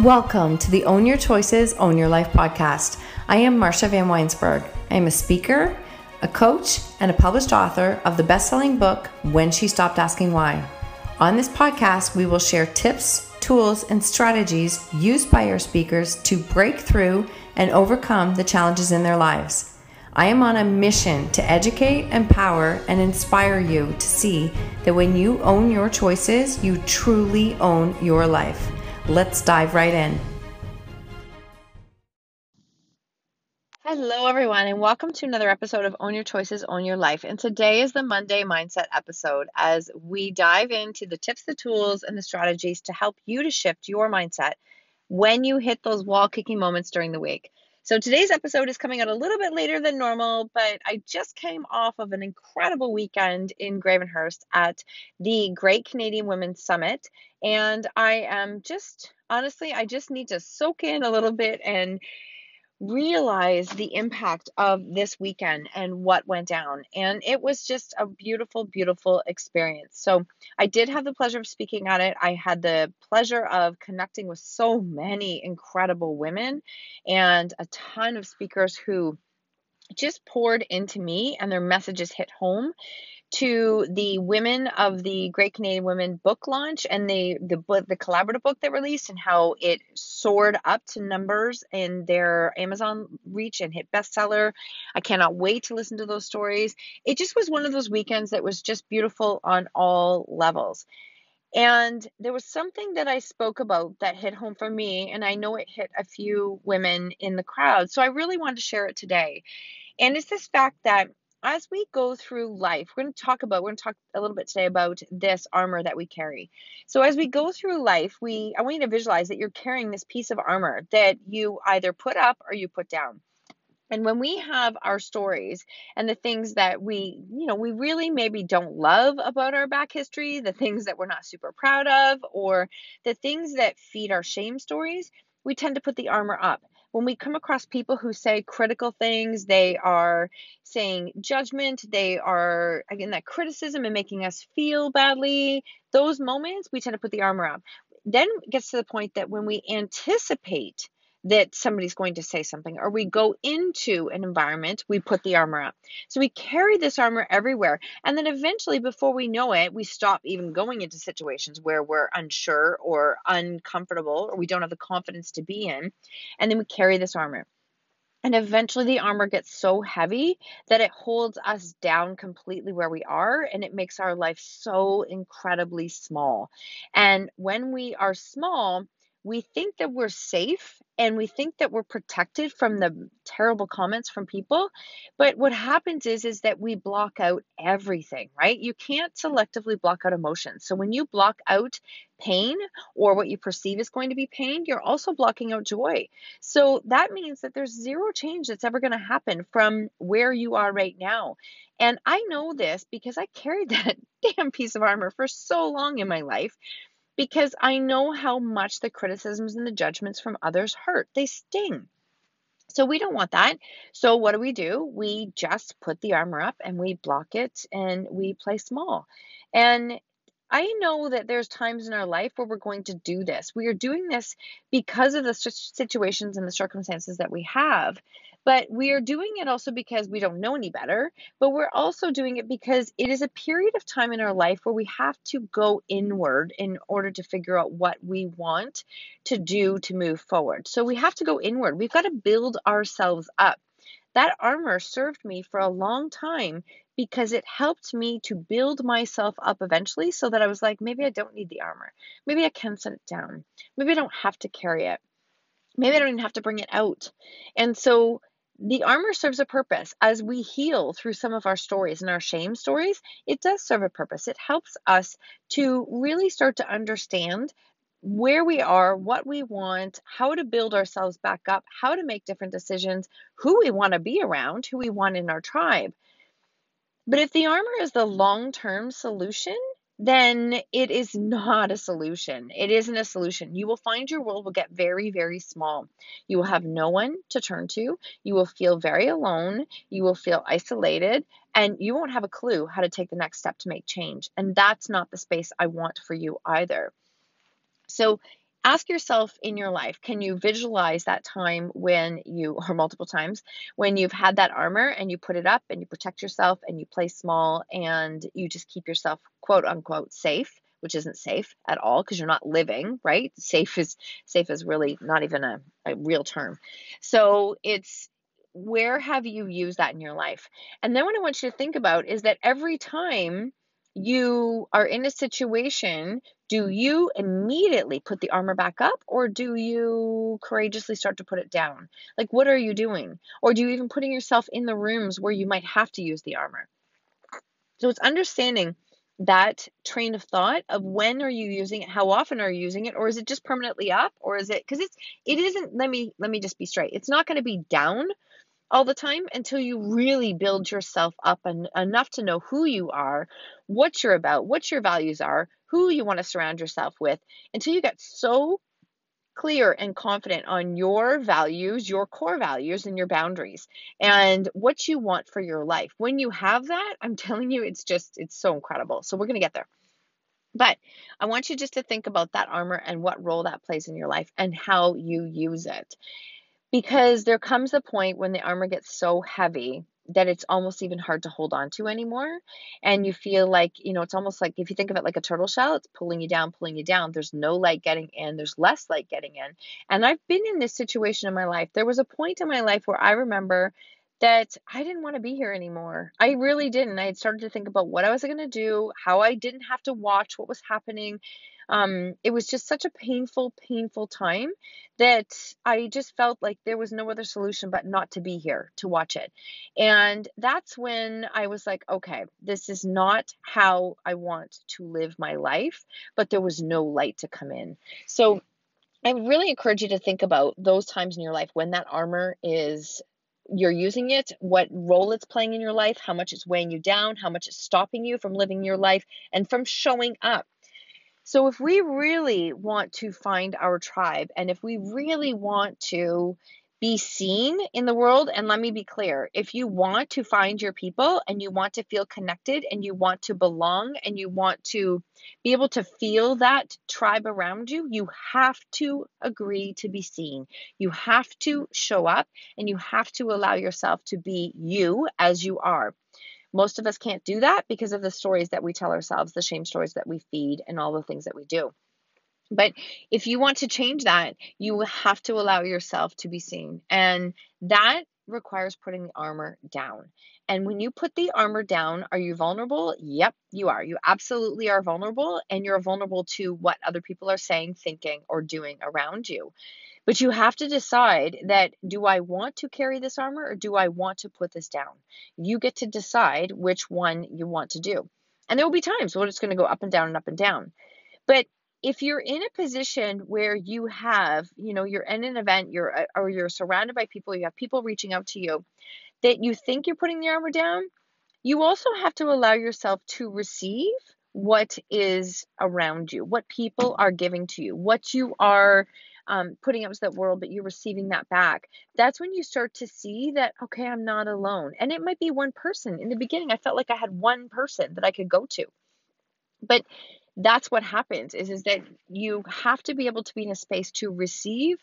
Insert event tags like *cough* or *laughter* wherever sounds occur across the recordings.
Welcome to the Own Your Choices, Own Your Life podcast. I am Marcia Van Weinsberg. I am a speaker, a coach, and a published author of the best selling book, When She Stopped Asking Why. On this podcast, we will share tips, tools, and strategies used by our speakers to break through and overcome the challenges in their lives. I am on a mission to educate, empower, and inspire you to see that when you own your choices, you truly own your life. Let's dive right in. Hello, everyone, and welcome to another episode of Own Your Choices, Own Your Life. And today is the Monday Mindset episode as we dive into the tips, the tools, and the strategies to help you to shift your mindset when you hit those wall kicking moments during the week. So today's episode is coming out a little bit later than normal, but I just came off of an incredible weekend in Gravenhurst at the Great Canadian Women's Summit. And I am just, honestly, I just need to soak in a little bit and realize the impact of this weekend and what went down. And it was just a beautiful, beautiful experience. So I did have the pleasure of speaking at it. I had the pleasure of connecting with so many incredible women and a ton of speakers who just poured into me and their messages hit home to the women of the Great Canadian Women book launch and the the book the collaborative book they released and how it soared up to numbers in their Amazon reach and hit bestseller. I cannot wait to listen to those stories. It just was one of those weekends that was just beautiful on all levels. And there was something that I spoke about that hit home for me, and I know it hit a few women in the crowd. So I really wanted to share it today. And it's this fact that as we go through life, we're going to talk about, we're going to talk a little bit today about this armor that we carry. So as we go through life, we, I want you to visualize that you're carrying this piece of armor that you either put up or you put down. And when we have our stories and the things that we, you know, we really maybe don't love about our back history, the things that we're not super proud of, or the things that feed our shame stories, we tend to put the armor up when we come across people who say critical things, they are saying judgment, they are, again, that criticism and making us feel badly, those moments, we tend to put the armor up. Then it gets to the point that when we anticipate that somebody's going to say something, or we go into an environment, we put the armor up. So we carry this armor everywhere. And then eventually, before we know it, we stop even going into situations where we're unsure or uncomfortable or we don't have the confidence to be in. And then we carry this armor. And eventually, the armor gets so heavy that it holds us down completely where we are and it makes our life so incredibly small. And when we are small, we think that we're safe and we think that we're protected from the terrible comments from people but what happens is is that we block out everything right? You can't selectively block out emotions. So when you block out pain or what you perceive is going to be pain you're also blocking out joy. So that means that there's zero change that's ever going to happen from where you are right now. And i know this because i carried *laughs* that damn piece of armor for so long in my life because I know how much the criticisms and the judgments from others hurt. They sting. So we don't want that. So what do we do? We just put the armor up and we block it and we play small. And I know that there's times in our life where we're going to do this. We are doing this because of the situations and the circumstances that we have. But we are doing it also because we don't know any better, but we're also doing it because it is a period of time in our life where we have to go inward in order to figure out what we want to do to move forward. So we have to go inward. We've got to build ourselves up. That armor served me for a long time because it helped me to build myself up eventually so that I was like, maybe I don't need the armor. Maybe I can set it down. Maybe I don't have to carry it. Maybe I don't even have to bring it out. And so the armor serves a purpose as we heal through some of our stories and our shame stories. It does serve a purpose. It helps us to really start to understand where we are, what we want, how to build ourselves back up, how to make different decisions, who we want to be around, who we want in our tribe. But if the armor is the long term solution, then it is not a solution. It isn't a solution. You will find your world will get very, very small. You will have no one to turn to. You will feel very alone. You will feel isolated, and you won't have a clue how to take the next step to make change. And that's not the space I want for you either. So, ask yourself in your life can you visualize that time when you or multiple times when you've had that armor and you put it up and you protect yourself and you play small and you just keep yourself quote unquote safe which isn't safe at all because you're not living right? Safe is safe is really not even a, a real term. So it's where have you used that in your life? And then what i want you to think about is that every time you are in a situation, do mm-hmm. you immediately put the armor back up or do you courageously start to put it down? Like, what are you doing? Or do you even putting yourself in the rooms where you might have to use the armor? So it's understanding that train of thought of when are you using it how often are you using it or is it just permanently up or is it because it's it isn't let me let me just be straight it's not going to be down all the time until you really build yourself up and enough to know who you are, what you're about, what your values are, who you want to surround yourself with, until you get so clear and confident on your values, your core values, and your boundaries, and what you want for your life. When you have that, I'm *laughs* telling you, it's just, it's so incredible. So we're going to get there. But I want you just to think about that armor and what role that plays in your life and how you use it because there comes a point when the armor gets so heavy that it's almost even hard to hold on to anymore. And you feel like you know it's almost like if you think of it like a turtle shell it's pulling you down pulling you down. There's no light getting in. There's less light getting in. And i've been in this situation in my life. There was a point in my life where i remember that I didn't want to be here anymore. I really didn't. I had started to think about what I was going to do, how I didn't have to watch what was happening um, it was just such a painful, painful time that I just felt like there was no other solution but not to be here to watch it. And that's when I was like, okay, this is not how I want to live my life, but there was no light to come in. So I really encourage you to think about those times in your life when that armor is you're using it, what role it's playing in your life, how much it's weighing you down, how much it's stopping you from living your life and from showing up. So, if we really want to find our tribe and if we really want to be seen in the world, and let me be clear if you want to find your people and you want to feel connected and you want to belong and you want to be able to feel that tribe around you, you have to agree to be seen. You have to show up and you have to allow yourself to be you as you are. Most of us can't do that because of the stories that we tell ourselves, the shame stories that we feed, and all the things that we do. But if you want to change that, you have to allow yourself to be seen. And that requires putting the armor down. And when you put the armor down, are you vulnerable? Yep, you are. You absolutely are vulnerable, and you're vulnerable to what other people are saying, thinking, or doing around you. But you have to decide that do I want to carry this armor or do I want to put this down? You get to decide which one you want to do. And there will be times when it's going to go up and down and up and down. But if you're in a position where you have, you know, you're in an event, you're uh, or you're surrounded by people, you have people reaching out to you that you think you're putting the armor down, you also have to allow yourself to receive what is around you, what people are giving to you, what you are um, putting out to that world, but you're receiving that back. That's when you start to see that, okay, I'm not alone. And it might be one person. In the beginning, I felt like I had one person that I could go to. But that's what happens is, is that you have to be able to be in a space to receive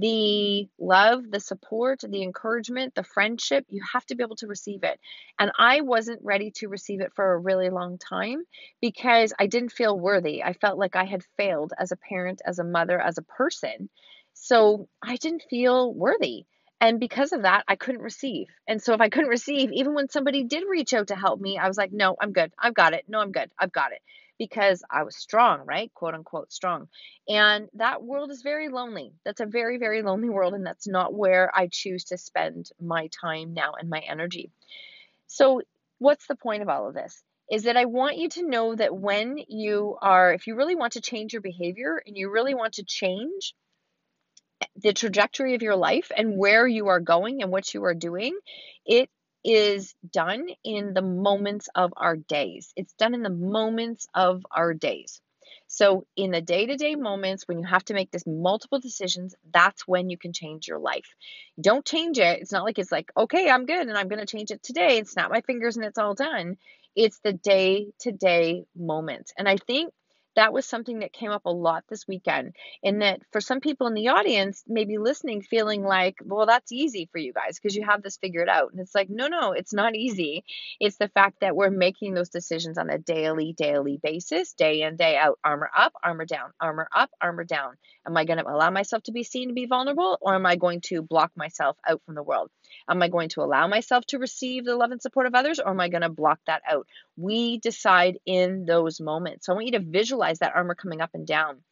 the love, the support, the encouragement, the friendship, you have to be able to receive it. And I wasn't ready to receive it for a really long time because I didn't feel worthy. I felt like I had failed as a parent, as a mother, as a person. So I didn't feel worthy. And because of that, I couldn't receive. And so if I couldn't receive, even when somebody did reach out to help me, I was like, no, I'm good. I've got it. No, I'm good. I've got it because I was strong, right? Quote unquote strong. And that world is very lonely. That's a very, very lonely world. And that's not where I choose to spend my time now and my energy. So, what's the point of all of this? Is that I want you to know that when you are, if you really want to change your behavior and you really want to change the trajectory of your life and where you are going and what you are doing, it is done in the moments of our days. It's done in the moments of our days. So, in the day to day moments when you have to make this multiple decisions, that's when you can change your life. Don't change it. It's not like it's like, okay, I'm good and I'm going to change it today and snap my fingers and it's all done. It's the day to day moments. And I think that was something that came up a lot this weekend. In mm. that, for some people in the audience, maybe listening, feeling like, well, that's easy for you guys because you have this figured out. And it's like, no, no, it's not easy. It's the fact that we're making those decisions on a daily, daily basis, day in, day out. Armor up, armor down, armor up, armor down. Am I going to allow myself to be seen to be vulnerable or am I going to block myself out from the world? Am I going to allow myself to receive the love and support of others or am I going to block that out? We decide in those moments. So I want you to visualize that armor coming up and down.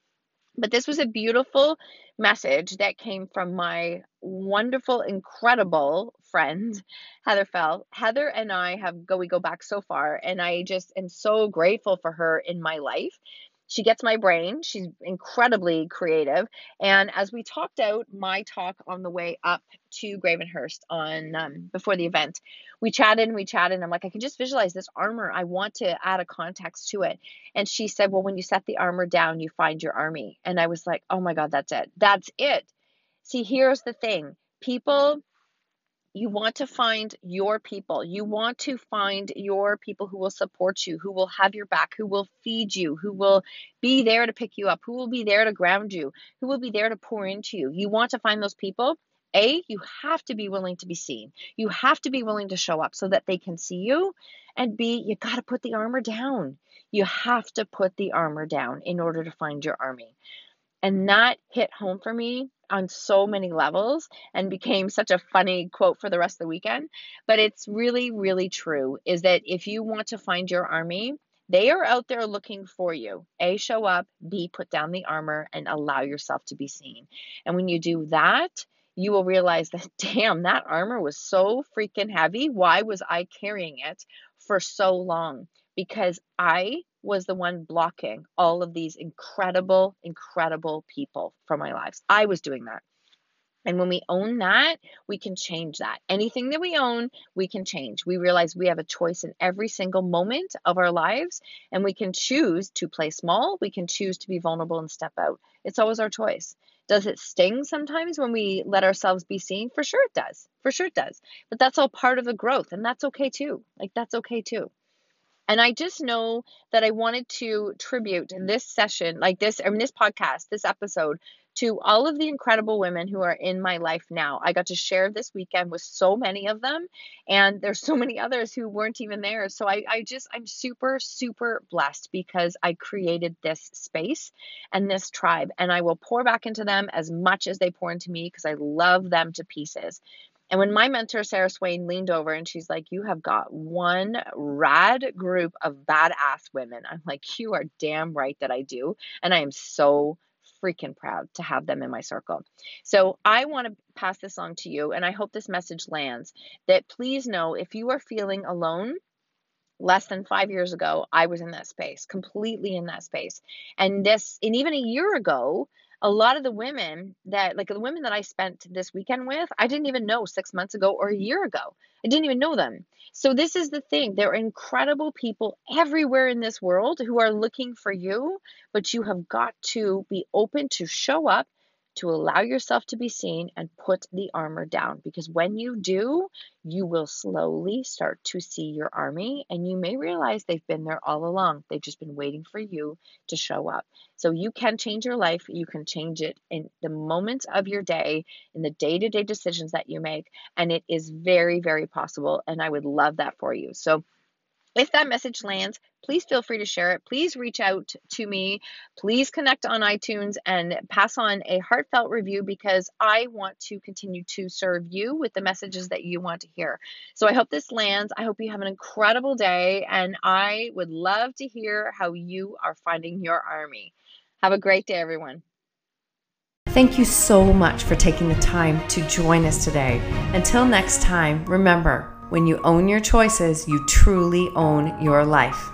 But this was a beautiful message that came from my wonderful, incredible friend, Heather Fell. Heather and I have go we go back so far, and I just am so grateful for her in my life she gets my brain. She's incredibly creative. And as we talked out my talk on the way up to Gravenhurst on um, before the event, we chatted and we chatted. And I'm like, I can just visualize this armor. I want to add a context to it. And she said, Well, when you set the armor down, you find your army. And I was like, Oh my God, that's it. That's it. See, here's the thing people you want to find your people. You want to find your people who will support you, who will have your back, who will feed you, who will be there to pick you up, who will be there to ground you, who will be there to pour into you. You want to find those people. A, you have to be willing to be seen. You have to be willing to show up so that they can see you. And B, you got to put the armor down. You have to put the armor down in order to find your army. And that hit home for me on so many levels and became such a funny quote for the rest of the weekend. But it's really, really true is that if you want to find your army, they are out there looking for you. A, show up, B, put down the armor and allow yourself to be seen. And when you do that, you will realize that, *laughs* damn, that armor was so freaking heavy. Why was I carrying it for so long? Because I was the one blocking all of these incredible, incredible people from my lives. I was doing that. And when we own that, we can change that. Anything that we own, we can change. We realize we have a choice in every single moment of our lives, and we can choose to play small. We can choose to be vulnerable and step out. It's always our choice. Does it sting sometimes when we let ourselves be seen? For sure it does. For sure it does. But that's all part of the growth, and that's okay too. Like, that's okay too. And I just know that I wanted to tribute mm. this session, like this, I mean, this podcast, this episode, to all of the incredible women who are in my life now. I got to share this weekend with so many of them, and there's so many others who weren't even there. So I, I just, I'm super, super blessed because I created this space and this tribe, and I will pour back into them as much as they pour into me because I love them to pieces. And when my mentor, Sarah Swain, leaned over and she's like, You have got one rad group of badass women. I'm like, You are damn right that I do. And I am so freaking proud to have them in my circle. So I want to pass this on to you, and I hope this message lands that please know if you are feeling alone, less than five years ago, I was in that space, completely in that space. And this, and even a year ago, a lot of the women that like the women that I spent this weekend with, I didn't even know 6 months ago or a year ago. I didn't even know them. So this is the thing. There are incredible people everywhere in this world who are looking for you, but you have got to be open to show up to allow yourself to be seen and put the armor down. Because when you do, you will slowly start to see your army and you may realize they've been there all along. They've just been waiting for you to show up. So you can change your life. You can change it in the moments of your day, in the day to day decisions that you make. And it is very, very possible. And I would love that for you. So if that message lands, please feel free to share it. Please reach out to me. Please connect on iTunes and pass on a heartfelt review because I want to continue to serve you with the messages that you want to hear. So I hope this lands. I hope you have an incredible day, and I would love to hear how you are finding your army. Have a great day, everyone. Thank you so much for taking the time to join us today. Until next time, remember, when you own your choices, you truly own your life.